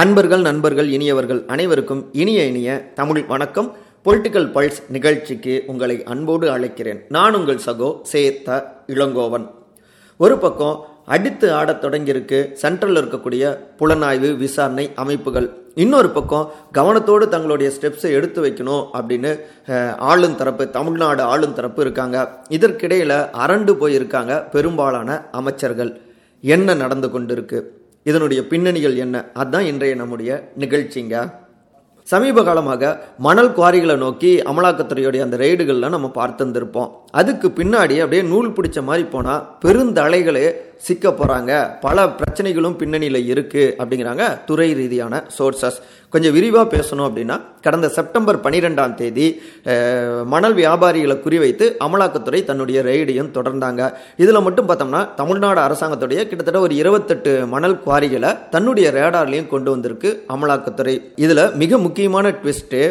அன்பர்கள் நண்பர்கள் இனியவர்கள் அனைவருக்கும் இனிய இனிய தமிழ் வணக்கம். பொலிட்டிக்கல் பல்ஸ் நிகழ்ச்சிக்கு உங்களை அன்போடு அழைக்கிறேன். நான் உங்கள் சகோ சேத்த இளங்கோவன். ஒரு பக்கம் அடித்து ஆடத் தொடங்கியிருக்கு சென்ட்ரலில் இருக்கக்கூடிய புலனாய்வு விசாரணை அமைப்புகள். இன்னொரு பக்கம் கவனத்தோடு தங்களுடைய ஸ்டெப்ஸை எடுத்து வைக்கணும் அப்படின்னு ஆளும் தரப்பு தமிழ்நாடு ஆளும் தரப்பு இருக்காங்க. இதற்கிடையில் அரண்டு போயிருக்காங்க பெரும்பாலான அமைச்சர்கள். என்ன நடந்து கொண்டிருக்கு? இதனுடைய பின்னணிகள் என்ன? அதுதான் இன்றைய நம்முடைய நிகழ்ச்சிங்க. சமீப காலமாக மணல் குவாரிகளை நோக்கி அமலாக்கத்துறையுடைய அந்த ரெய்டுகள்லாம் நம்ம பார்த்துருந்துருப்போம். அதுக்கு பின்னாடி அப்படியே நூல் பிடிச்ச மாதிரி போனால் பெருந்தலைகளே சிக்க போகிறாங்க பல பிரச்சனைகளும் பின்னணியில் இருக்குது அப்படிங்கிறாங்க துறை ரீதியான சோர்சஸ் கொஞ்சம் விரிவாக பேசணும் அப்படின்னா கடந்த செப்டம்பர் பனிரெண்டாம் தேதி மணல் வியாபாரிகளை குறிவைத்து அமலாக்கத்துறை தன்னுடைய ரெய்டையும் தொடர்ந்தாங்க. இதில் மட்டும் பார்த்தோம்னா தமிழ்நாடு அரசாங்கத்துடைய கிட்டத்தட்ட ஒரு இருபத்தெட்டு மணல் குவாரிகளை தன்னுடைய ரேடார்லையும் கொண்டு வந்திருக்கு அமலாக்கத்துறை. இதில் மிக முக்கியமான ட்விஸ்ட்டு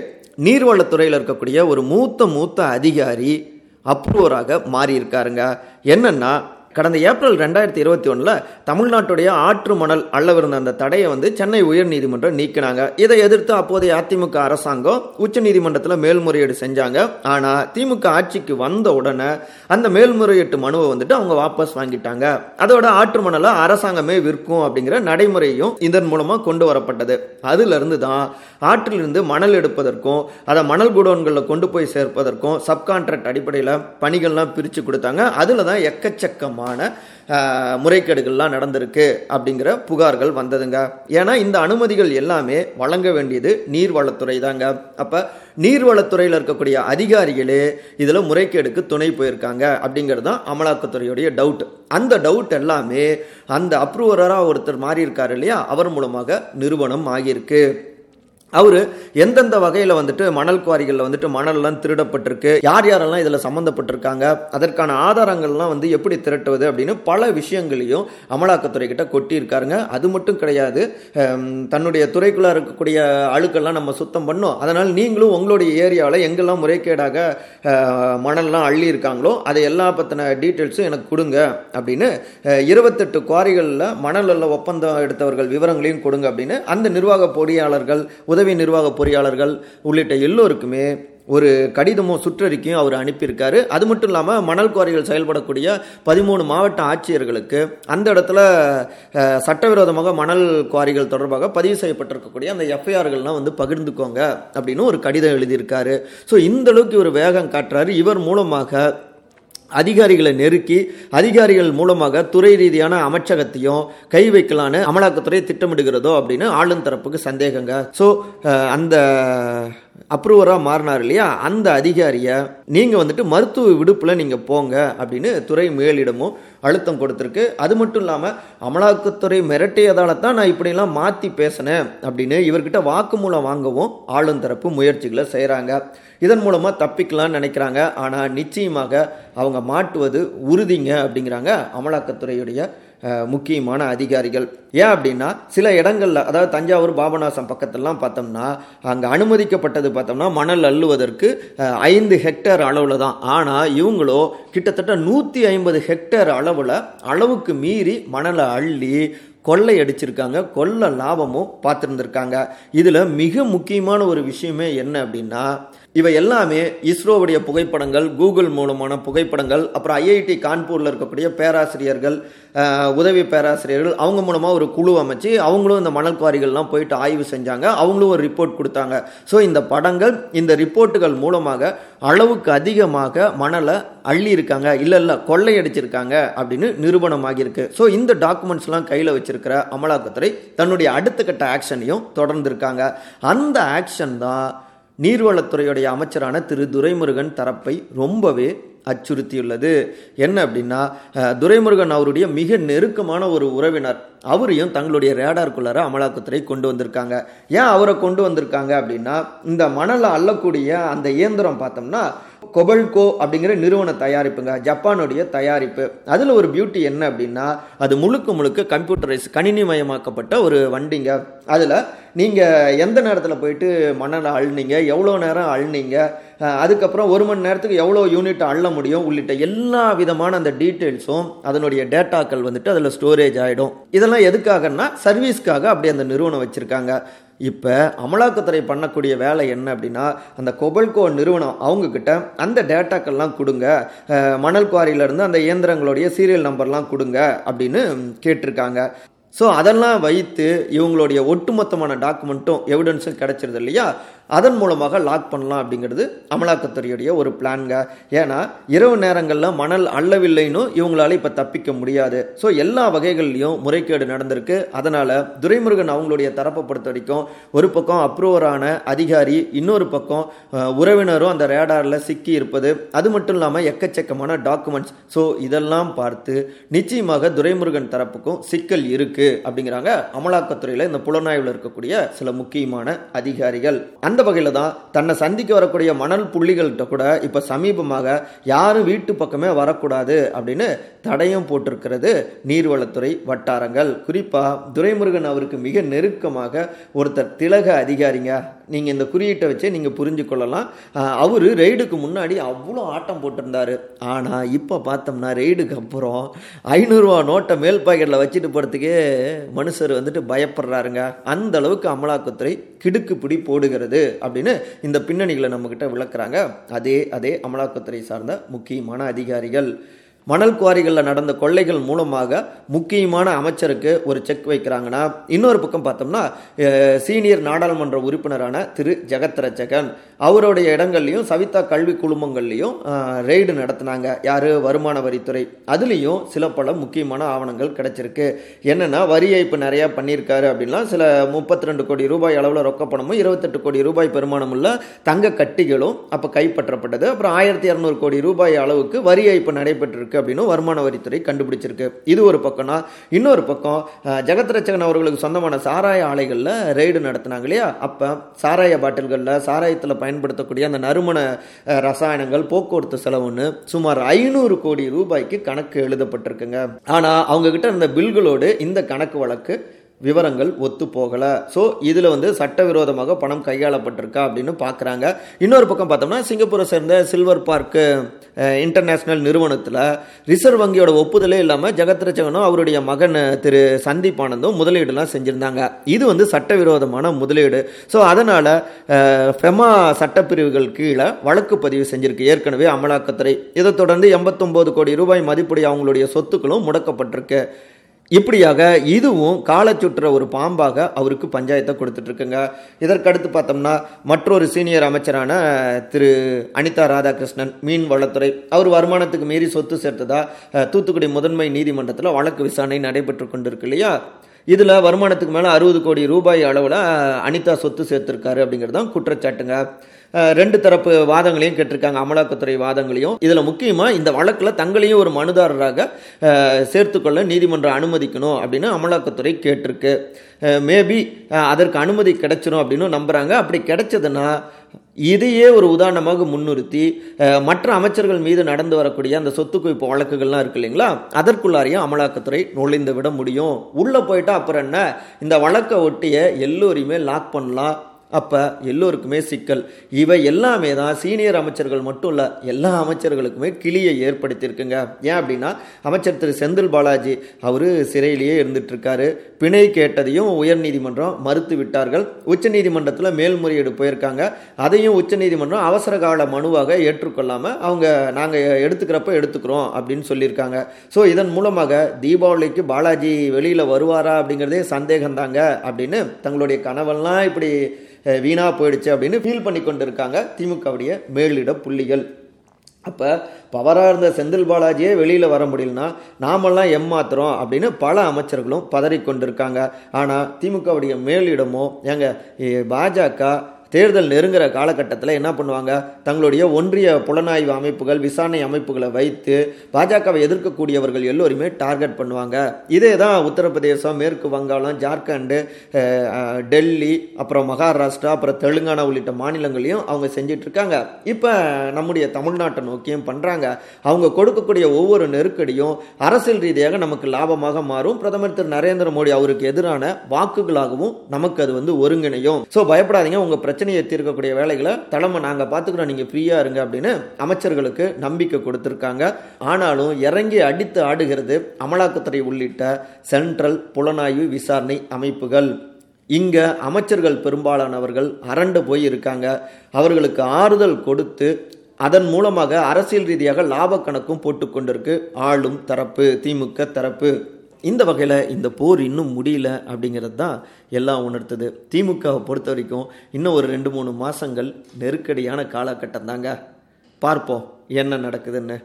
நீர்வளத்துறையில் இருக்கக்கூடிய ஒரு மூத்த மூத்த அதிகாரி அப்ரூவராக மாறியிருக்காருங்க. என்னென்னா கடந்த ஏப்ரல் ரெண்டாயிரத்தி இருபத்தி ஒன்றில் தமிழ்நாட்டுடைய ஆற்று மணல் அள்ளவிருந்த அந்த தடையை வந்து சென்னை உயர்நீதிமன்றம் நீக்கினாங்க. இதை எதிர்த்து அப்போதைய அதிமுக அரசாங்கம் உச்சநீதிமன்றத்தில் மேல்முறையீடு செஞ்சாங்க. ஆனால் திமுக ஆட்சிக்கு வந்த உடனே அந்த மேல்முறையீட்டு மனுவை வந்துட்டு அவங்க வாபஸ் வாங்கிட்டாங்க. அதோட ஆற்று மணலை அரசாங்கமே விற்கும் அப்படிங்கிற நடைமுறையும் இதன் மூலமாக கொண்டு வரப்பட்டது. அதிலிருந்து தான் ஆற்றிலிருந்து மணல் எடுப்பதற்கும் அதை மணல் குடோன்களில் கொண்டு போய் சேர்ப்பதற்கும் சப்கான்ட்ராக்ட் அடிப்படையில் பணிகள்லாம் பிரித்து கொடுத்தாங்க. அதில் தான் எக்கச்சக்கமாக விதமான முறைகேடுகள்லாம் நடந்திருக்கு அப்படிங்கிற புகார்கள் வந்ததுங்க. ஏன்னா இந்த அனுமதிகள் எல்லாமே வழங்க வேண்டியது நீர்வளத்துறை தாங்க அப்போ நீர்வளத்துறையில் இருக்கக்கூடிய அதிகாரிகளே இதில் முறைகேடுக்கு துணை போயிருக்காங்க அப்படிங்கிறது தான் அமலாக்கத்துறையுடைய டவுட். அந்த டவுட் எல்லாமே அந்த அப்ரூவராக ஒருத்தர் மாறி இல்லையா? அவர் மூலமாக நிறுவனம் ஆகியிருக்கு. அவர் எந்தெந்த வகையில் வந்துட்டு மணல் குவாரிகளில் வந்துட்டு மணல்லாம் திருடப்பட்டிருக்கு யார் யாரெல்லாம் இதில் சம்மந்தப்பட்டிருக்காங்க அதற்கான ஆதாரங்கள்லாம் வந்து எப்படி திரட்டுவது அப்படின்னு பல விஷயங்களையும் அமலாக்கத்துறை கிட்ட கொட்டியிருக்காருங்க. அது மட்டும் கிடையாது தன்னுடைய துறைக்குள்ளே இருக்கக்கூடிய அழுக்கெல்லாம் நம்ம சுத்தம் பண்ணோம். அதனால் நீங்களும் உங்களுடைய ஏரியாவில் எங்கெல்லாம் முறைகேடாக மணல்லாம் அள்ளி இருக்காங்களோ அதை எல்லா பற்றின டீட்டெயில்ஸும் எனக்கு கொடுங்க அப்படின்னு இருபத்தெட்டு குவாரிகளில் மணலில் ஒப்பந்தம் எடுத்தவர்கள் விவரங்களையும் கொடுங்க அப்படின்னு அந்த நிர்வாக பொறியாளர்கள் உதவி நிர்வாக பொறியாளர்கள் உள்ளிட்ட எல்லோருக்குமே ஒரு கடிதமும் சுற்றறிக்கையும் அவர் அனுப்பியிருக்காரு. அது மட்டும் இல்லாமல் மணல் குவாரிகள் செயல்படக்கூடிய பதிமூணு மாவட்ட ஆட்சியர்களுக்கு அந்த இடத்துல சட்டவிரோதமாக மணல் குவாரிகள் தொடர்பாக பதிவு செய்யப்பட்டிருக்கக்கூடிய அந்த எஃப்ஐஆர்கள்லாம் வந்து பகிர்ந்துக்கோங்க அப்படின்னு ஒரு கடிதம் எழுதியிருக்காரு. ஸோ இந்த அளவுக்கு இவர் வேகம் காட்டுறாரு. இவர் மூலமாக அதிகாரிகளை நெருக்கி அதிகாரிகள் மூலமாக துறை ரீதியான அமைச்சகத்தையும் கை வைக்கலான்னு அமலாக்கத்துறை திட்டமிடுகிறதோ அப்படின்னு ஆளும் தரப்புக்கு சந்தேகங்க. ஸோ அந்த அப்ரூவராக மாறினார் இல்லையா? அந்த அதிகாரியை நீங்கள் வந்துட்டு மருத்துவ விடுப்பில் நீங்கள் போங்க அப்படின்னு துறை மேலிடமும் அழுத்தம் கொடுத்துருக்கு. அது மட்டும் இல்லாமல் அமலாக்கத்துறை மிரட்டியதால் தான் நான் இப்படிலாம் மாற்றி பேசினேன் அப்படின்னு இவர்கிட்ட வாக்குமூலம் வாங்கவும் ஆளும் தரப்பு முயற்சிகளை செய்கிறாங்க இதன் மூலமாக தப்பிக்கலாம்னு நினைக்கிறாங்க. ஆனால் நிச்சயமாக அவங்க மாட்டுவது உறுதிங்க அப்படிங்கிறாங்க அமலாக்கத்துறையுடைய முக்கியமான அதிகாரிகள். ஏன் அப்படின்னா சில இடங்களில் அதாவது தஞ்சாவூர் பாபநாசம் பக்கத்துலலாம் பார்த்தோம்னா அங்கே அனுமதிக்கப்பட்டது பார்த்தோம்னா மணல் அள்ளுவதற்கு ஐந்து ஹெக்டேர் அளவில் தான். ஆனால் இவங்களோ கிட்டத்தட்ட நூற்றி ஐம்பது ஹெக்டேர் அளவில் அளவுக்கு மீறி மணலை அள்ளி கொள்ளை அடிச்சிருக்காங்க கொள்ளை லாபமும் பார்த்துருந்துருக்காங்க. இதில் மிக முக்கியமான ஒரு விஷயமே என்ன அப்படின்னா இவை எல்லாமே இஸ்ரோவுடைய புகைப்படங்கள் கூகுள் மூலமான புகைப்படங்கள் அப்புறம் ஐஐடி கான்பூரில் இருக்கக்கூடிய பேராசிரியர்கள் உதவி பேராசிரியர்கள் அவங்க மூலமாக ஒரு குழு அமைச்சு அவங்களும் இந்த மணல் குவாரிகள்லாம் போயிட்டு ஆய்வு செஞ்சாங்க. அவங்களும் ஒரு ரிப்போர்ட் கொடுத்தாங்க. ஸோ இந்த படங்கள் இந்த ரிப்போர்ட்டுகள் மூலமாக அளவுக்கு அதிகமாக மணலை அள்ளி இருக்காங்க இல்லை இல்லை கொள்ளையடிச்சிருக்காங்க அப்படின்னு நிரூபணமாகியிருக்கு. ஸோ இந்த டாக்குமெண்ட்ஸ்லாம் கையில் வச்சு வச்சிருக்கிற அமலாக்கத்துறை தன்னுடைய அடுத்த கட்ட ஆக்ஷனையும் தொடர்ந்திருக்காங்க. அந்த ஆக்ஷன் தான் நீர்வளத்துறையுடைய அமைச்சரான திரு துரைமுருகன் தரப்பை ரொம்பவே அச்சுறுத்தியுள்ளது. என்ன அப்படின்னா துரைமுருகன் அவருடைய மிக நெருக்கமான ஒரு உறவினர். அவரையும் தங்களுடைய ரேடார்குள்ளார அமலாக்கத்துறை கொண்டு வந்திருக்காங்க. ஏன் அவரை கொண்டு வந்திருக்காங்க அப்படின்னா இந்த மணலை அள்ளக்கூடிய அந்த இயந்திரம் பார்த்தோம்னா கொபல்கோ அப்படிங்கிற நிறுவன தயாரிப்புங்க ஜப்பானுடைய தயாரிப்பு. அதில் ஒரு பியூட்டி என்ன அப்படின்னா அது முழுக்க முழுக்க கம்ப்யூட்டரைஸ் கணினிமயமாக்கப்பட்ட ஒரு வண்டிங்க. அதில் நீங்கள் எந்த நேரத்தில் போயிட்டு மணலை அழுனீங்க எவ்வளோ நேரம் அழுனீங்க அதுக்கப்புறம் ஒரு மணி நேரத்துக்கு எவ்வளோ யூனிட் அள்ள முடியும்? உள்ளிட்ட எல்லா விதமான அந்த டீட்டெயில்ஸும் அதனுடைய டேட்டாக்கள் வந்துட்டு அதில் ஸ்டோரேஜ் ஆகிடும் இதெல்லாம் எதுக்காகன்னா சர்வீஸ்க்காக அப்படி அந்த நிறுவனம் வச்சுருக்காங்க. இப்போ அமலாக்கத்துறை பண்ணக்கூடிய வேலை என்ன அப்படின்னா அந்த கொபல்கோ நிறுவனம் அவங்கக்கிட்ட அந்த டேட்டாக்கள்லாம் கொடுங்க. மணல் குவாரியிலேருந்து அந்த இயந்திரங்களுடைய சீரியல் நம்பர்லாம் கொடுங்க அப்படின்னு கேட்டிருக்காங்க. ஸோ அதெல்லாம் வைத்து இவங்களுடைய ஒட்டுமொத்தமான டாக்குமெண்ட்டும் எவிடன்ஸும் கிடச்சிருது இல்லையா? அதன் மூலமாக லாக் பண்ணலாம் அப்படிங்கிறது அமலாக்கத்துறையுடைய ஒரு பிளான்ங்க ஏன்னா இரவு நேரங்களில் மணல் அள்ளவில்லைன்னு இவங்களால இப்போ தப்பிக்க முடியாது. ஸோ எல்லா வகைகள்லையும் முறைகேடு நடந்திருக்கு. அதனால் துரைமுருகன் அவங்களுடைய தரப்பை பொறுத்த வரைக்கும் ஒரு பக்கம் அப்ரூவரான அதிகாரி இன்னொரு பக்கம் உறவினரும் அந்த ரேடாரில் சிக்கி இருப்பது. அது மட்டும் இல்லாமல் எக்கச்சக்கமான டாக்குமெண்ட்ஸ் ஸோ இதெல்லாம் பார்த்து நிச்சயமாக துரைமுருகன் தரப்புக்கும் சிக்கல் இருக்குது அப்படிங்கிறாங்க அமலாக்கத்துறையில் இந்த புலனாய்வில் இருக்கக்கூடிய சில முக்கியமான அதிகாரிகள். அந்த வகையில் தான் தன்னை சந்திக்க வரக்கூடிய மணல் புள்ளிகள்கிட்ட கூட இப்போ சமீபமாக யாரும் வீட்டு பக்கமே வரக்கூடாது அப்படின்னு தடயம் போட்டிருக்கிறது நீர்வளத்துறை வட்டாரங்கள். குறிப்பாக துரைமுருகன் அவருக்கு மிக நெருக்கமாக ஒருத்தர் திலக அதிகாரிங்க. நீங்கள் இந்த குறியீட்டை வச்சே நீங்கள் புரிஞ்சு கொள்ளலாம். அவர் ரெய்டுக்கு முன்னாடி அவ்வளோ ஆட்டம் போட்டிருந்தாரு. ஆனால் இப்போ பார்த்தோம்னா ரெய்டுக்கு அப்புறம் ஐநூறுரூவா நோட்டை மேல் பாக்கெட்டில் வச்சுட்டு போகிறதுக்கே மனுஷர் வந்துட்டு பயப்படுறாருங்க. அந்த அளவுக்கு அமலாக்கத்துறை கிடுக்குப்பிடி போடுகிறது. அப்படின்னு இந்த பின்னணிகளை நம்மக்கிட்ட விளக்குறாங்க. அதே அதே அமலாக்கத்துறை சார்ந்த முக்கியமான அதிகாரிகள். மணல் குவாரிகளில் நடந்த கொள்ளைகள் மூலமாக முக்கியமான அமைச்சருக்கு ஒரு செக் வைக்கிறாங்கன்னா இன்னொரு பக்கம் பார்த்தோம்னா சீனியர் நாடாளுமன்ற உறுப்பினரான திரு. ஜெகத் அவருடைய இடங்கள்லையும் சவிதா கல்வி குழுமங்கள்லையும் ரெய்டு நடத்தினாங்க. யார்? வருமான வரித்துறை. அதுலேயும் சில பல முக்கியமான ஆவணங்கள் கிடச்சிருக்கு. என்னென்னா வரி ஏய்ப்பு நிறையா பண்ணியிருக்காரு அப்படின்லாம் சில முப்பத்தி ரெண்டு கோடி ரூபாய் அளவில் ரொக்க பணமும் இருபத்தெட்டு கோடி ரூபாய் பெருமானம் உள்ள தங்க கட்டிகளும் அப்போ கைப்பற்றப்பட்டது. அப்புறம் ஆயிரத்தி இரநூறு கோடி ரூபாய் அளவுக்கு வரி ஏய்ப்பு நடைபெற்றிருக்கு. அப்படின்னு வருமான வரித்துறை கண்டுபிடிச்சிருக்கு. இது ஒரு பக்கம்னா இன்னொரு பக்கம் ஜெகத் ரட்சகன் அவர்களுக்கு சொந்தமான சாராய ஆலைகளில் ரெய்டு நடத்தினாங்க இல்லையா? அப்போ சாராய பாட்டில்களில் சாராயத்தில் பயன்படுத்தக்கூடிய அந்த நறுமண ரசாயனங்கள் போக்குவரத்து செலவுன்னு சுமார் ஐநூறு கோடி ரூபாய்க்கு கணக்கு எழுதப்பட்டிருக்குங்க. ஆனால் அவங்கக்கிட்ட இருந்த பில்களோடு இந்த கணக்கு வழக்கு விவரங்கள் ஒத்து போகலை ஸோ இதில் வந்து சட்டவிரோதமாக பணம் கையாளப்பட்டிருக்கா அப்படின்னு பார்க்குறாங்க இன்னொரு பக்கம் பார்த்தோம்னா சிங்கப்பூரை சேர்ந்த சில்வர் பார்க்கு இன்டர்நேஷ்னல் நிறுவனத்தில் ரிசர்வ் வங்கியோட ஒப்புதலே இல்லாமல் ஜெகத் ரச்சகனும் அவருடைய மகன் திரு சந்தீப் ஆனந்தும் முதலீடுலாம் செஞ்சுருந்தாங்க. இது வந்து சட்டவிரோதமான முதலீடு. ஸோ அதனால் ஃபெமா சட்டப்பிரிவுகள் கீழே வழக்கு பதிவு செஞ்சிருக்கு. ஏற்கனவே அமலாக்கத்துறை. இதை தொடர்ந்து எண்பத்தொம்போது கோடி ரூபாய் மதிப்புடைய அவங்களுடைய சொத்துக்களும் முடக்கப்பட்டிருக்கு. இப்படியாக இதுவும் காலச்சுற்ற ஒரு பாம்பாக அவருக்கு பஞ்சாயத்தை கொடுத்துட்ருக்குங்க. இதற்கடுத்து பார்த்தோம்னா மற்றொரு சீனியர் அமைச்சரான திரு அனிதா ராதாகிருஷ்ணன் மீன் வளத்துறை. அவர் வருமானத்துக்கு மீறி சொத்து சேர்த்ததா தூத்துக்குடி முதன்மை நீதிமன்றத்தில் வழக்கு விசாரணை நடைபெற்று கொண்டிருக்கு இல்லையா? இதில் வருமானத்துக்கு மேலே அறுபது கோடி ரூபாய் அளவில் அனிதா சொத்து சேர்த்துருக்காரு அப்படிங்கிறது தான் குற்றச்சாட்டுங்க. ரெண்டு தரப்பு வாதங்களையும் கேட்டிருக்காங்க அமலாக்கத்துறை வாதங்களையும். இதில் முக்கியமாக இந்த வழக்கில் தங்களையும் ஒரு மனுதாரராக சேர்த்துக்கொள்ள நீதிமன்றம் அனுமதிக்கணும் அப்படின்னு அமலாக்கத்துறை கேட்டிருக்கு. மேபி அதற்கு அனுமதி கிடைச்சிரும் அப்படின்னு நம்புகிறாங்க அப்படி கிடைச்சதுன்னா இதையே ஒரு உதாரணமாக முன்னிறுத்தி மற்ற அமைச்சர்கள் மீது நடந்து வரக்கூடிய அந்த சொத்து குவிப்பு வழக்குகள்லாம் இருக்கு இல்லைங்களா? அதற்குள்ளாரையும் அமலாக்கத்துறை நுழைந்து விட முடியும். உள்ளே போயிட்டா அப்புறம் என்ன? இந்த வழக்கை ஒட்டிய எல்லோரையுமே லாக் பண்ணலாம். அப்போ எல்லோருக்குமே சிக்கல். இவை எல்லாமே தான் சீனியர் அமைச்சர்கள் மட்டும் இல்லை எல்லா அமைச்சர்களுக்குமே கிளியை ஏற்படுத்தியிருக்குங்க. ஏன் அப்படின்னா அமைச்சர் திரு செந்தில் பாலாஜி அவர் சிறையிலேயே இருந்துகிட்ருக்காரு பிணை கேட்டதையும் உயர்நீதிமன்றம் மறுத்து விட்டார்கள். உச்சநீதிமன்றத்தில் மேல்முறையீடு போயிருக்காங்க. அதையும் உச்சநீதிமன்றம் அவசர கால மனுவாக ஏற்றுக்கொள்ளாமல் அவங்க நாங்கள் எடுத்துக்கிறப்ப எடுத்துக்கிறோம் அப்படின்னு சொல்லியிருக்காங்க. ஸோ இதன் மூலமாக தீபாவளிக்கு பாலாஜி வெளியில் வருவாரா அப்படிங்கிறதே சந்தேகம்தாங்க அப்படின்னு தங்களுடைய கனவெல்லாம் இப்படி வீணாக போயிடுச்சு அப்படின்னு ஃபீல் பண்ணி கொண்டு இருக்காங்க திமுகவுடைய மேலிட புள்ளிகள். அப்போ பவராக இருந்த செந்தில் பாலாஜியே வெளியில் வர முடியலனா நாமெல்லாம் ஏமாத்துறோம் அப்படின்னு பல அமைச்சர்களும் பதறிக்கொண்டிருக்காங்க ஆனால் திமுகவுடைய மேலிடமோ எங்கள் பாஜக தேர்தல் நெருங்குற காலகட்டத்தில் என்ன பண்ணுவாங்க? தங்களுடைய ஒன்றிய புலனாய்வு அமைப்புகள் விசாரணை அமைப்புகளை வைத்து பாஜகவை எதிர்க்கக்கூடியவர்கள் எல்லோருமே டார்கெட் பண்ணுவாங்க. இதே தான் உத்தரப்பிரதேசம் மேற்கு வங்காளம் ஜார்க்கண்டு டெல்லி அப்புறம் மகாராஷ்டிரா அப்புறம் தெலுங்கானா உள்ளிட்ட மாநிலங்களையும் அவங்க செஞ்சிட்டு இருக்காங்க இப்போ நம்முடைய தமிழ்நாட்டை நோக்கியும் பண்ணுறாங்க அவங்க கொடுக்கக்கூடிய ஒவ்வொரு நெருக்கடியும் அரசியல் ரீதியாக நமக்கு லாபமாக மாறும். பிரதமர் திரு நரேந்திர மோடி அவருக்கு எதிரான வாக்குகளாகவும் நமக்கு அது வந்து ஒருங்கிணையும். ஸோ பயப்படாதீங்க. உங்கள் பிரச்சனை பிரச்சனையை தீர்க்கக்கூடிய வேலைகளை தலைமை நாங்கள் பார்த்துக்கிறோம். நீங்கள் ஃப்ரீயாக இருங்க அப்படின்னு அமைச்சர்களுக்கு நம்பிக்கை கொடுத்துருக்காங்க. ஆனாலும் இறங்கி அடித்து ஆடுகிறது அமலாக்கத்துறை உள்ளிட்ட சென்ட்ரல் புலனாய்வு விசாரணை அமைப்புகள். இங்க அமைச்சர்கள் பெரும்பாலானவர்கள் அரண்டு போய் இருக்காங்க அவர்களுக்கு ஆறுதல் கொடுத்து அதன் மூலமாக அரசியல் ரீதியாக லாபக்கணக்கும் போட்டுக்கொண்டிருக்கு. ஆளும் தரப்பு திமுக தரப்பு. இந்த வகையில் இந்த போர் இன்னும் முடியல அப்படிங்கிறது தான் எல்லாம் உணர்த்துது. திமுகவை பொறுத்த வரைக்கும் இன்னும் ஒரு ரெண்டு மூணு மாதங்கள் நெருக்கடியான காலகட்டம் தாங்க. பார்ப்போம் என்ன நடக்குதுன்னு.